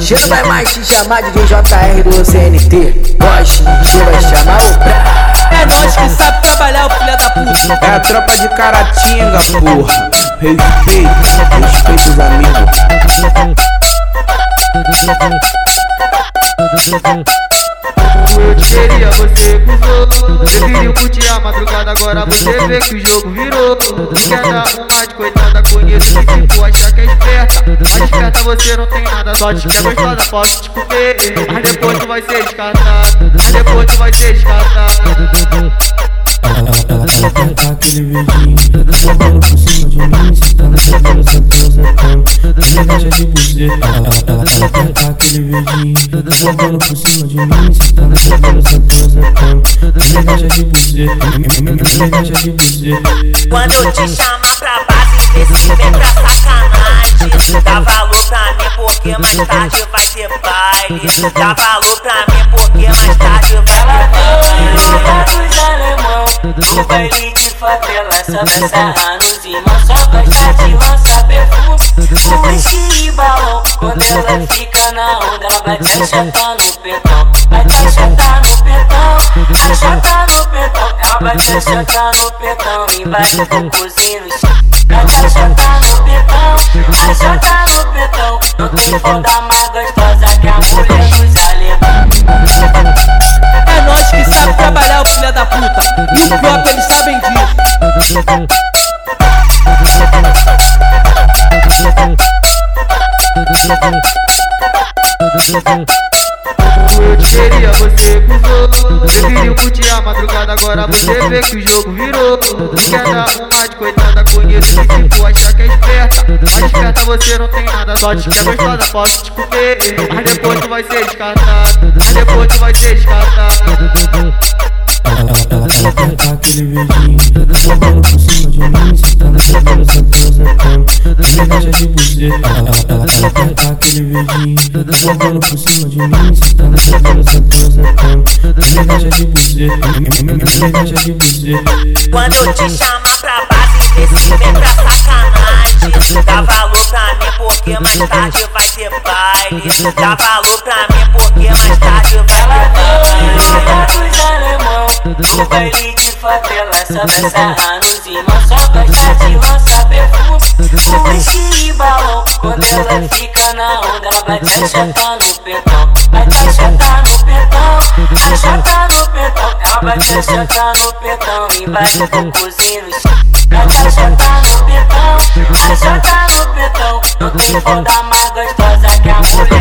Cheiro vai mais te chamar de JR do CNT. Nós, vai chamar o É nós que sabe trabalhar, o filho da puta. É a tropa de Caratinga, porra. Respeito, respeito os amigos. Te queria, você cuzou Preferiu curtir a madrugada, agora você vê que o jogo virou Quer dar uma de coitada, conheço que tipo acha que é esperta Mas esperta você não tem nada, só te quer gostosa, posso te comer Mas depois tu vai ser descartado, mas depois tu vai ser descartado ela quer dar aquele beijinho de Ela dar aquele beijinho Jogando por cima de mim Sentando, sentando, sentando, sentando Me deixa de buceta Me deixa de buceta Quando eu te chamar pra base Vê se vem pra sacanagem. Dá valor pra mim porque mais tarde vai ter baile. Dá valor pra mim porque mais tarde vai ter baile. No baile de favela, só vai sarrar nos irmãos Só gosta de lançar perfume, whisky e balão Quando ela fica na onda, vai te achatar no petão Vai te achatar no petão, achatar no petão Ela vai te achatar no petão e vai pro cozinho Vai te achatar no petão, achatar no petão Não tem foda mais gostosa que a mulher dos alemães É nós que sabe trabalhar, o filho da puta E o que eles sabem disso Eu te queria, você cuzou Preferiu curtir a madrugada, agora você vê que o jogo virou Quer dar uma de coitada, conheço que tipo acha que é esperta Mas esperta você não tem nada, só te quer gostosa, posso te comer Mas depois tu vai ser descartado, mas depois tu vai ser descartado aquele beijinho Jogando por cima de mim de aquele beijinho Jogando por cima de mim de de Quando te chamar pra base Vê se vem pra sacanagem Dá valor pra mim porque mais tarde vai ter baile Dá valor pra mim porque mais tarde vai ter baile no baile de favela, só vai sarrar nos irmãos Só gosta de lançar perfume, whisky e balão Quando ela fica na onda, vai te achatar no petão Vai te achatar no petão, achatar no petão Ela vai te achatar no petão e vai pro cozinho Vai te achatar no petão, achatar no petão Não tem foda mais gostosa que a mulher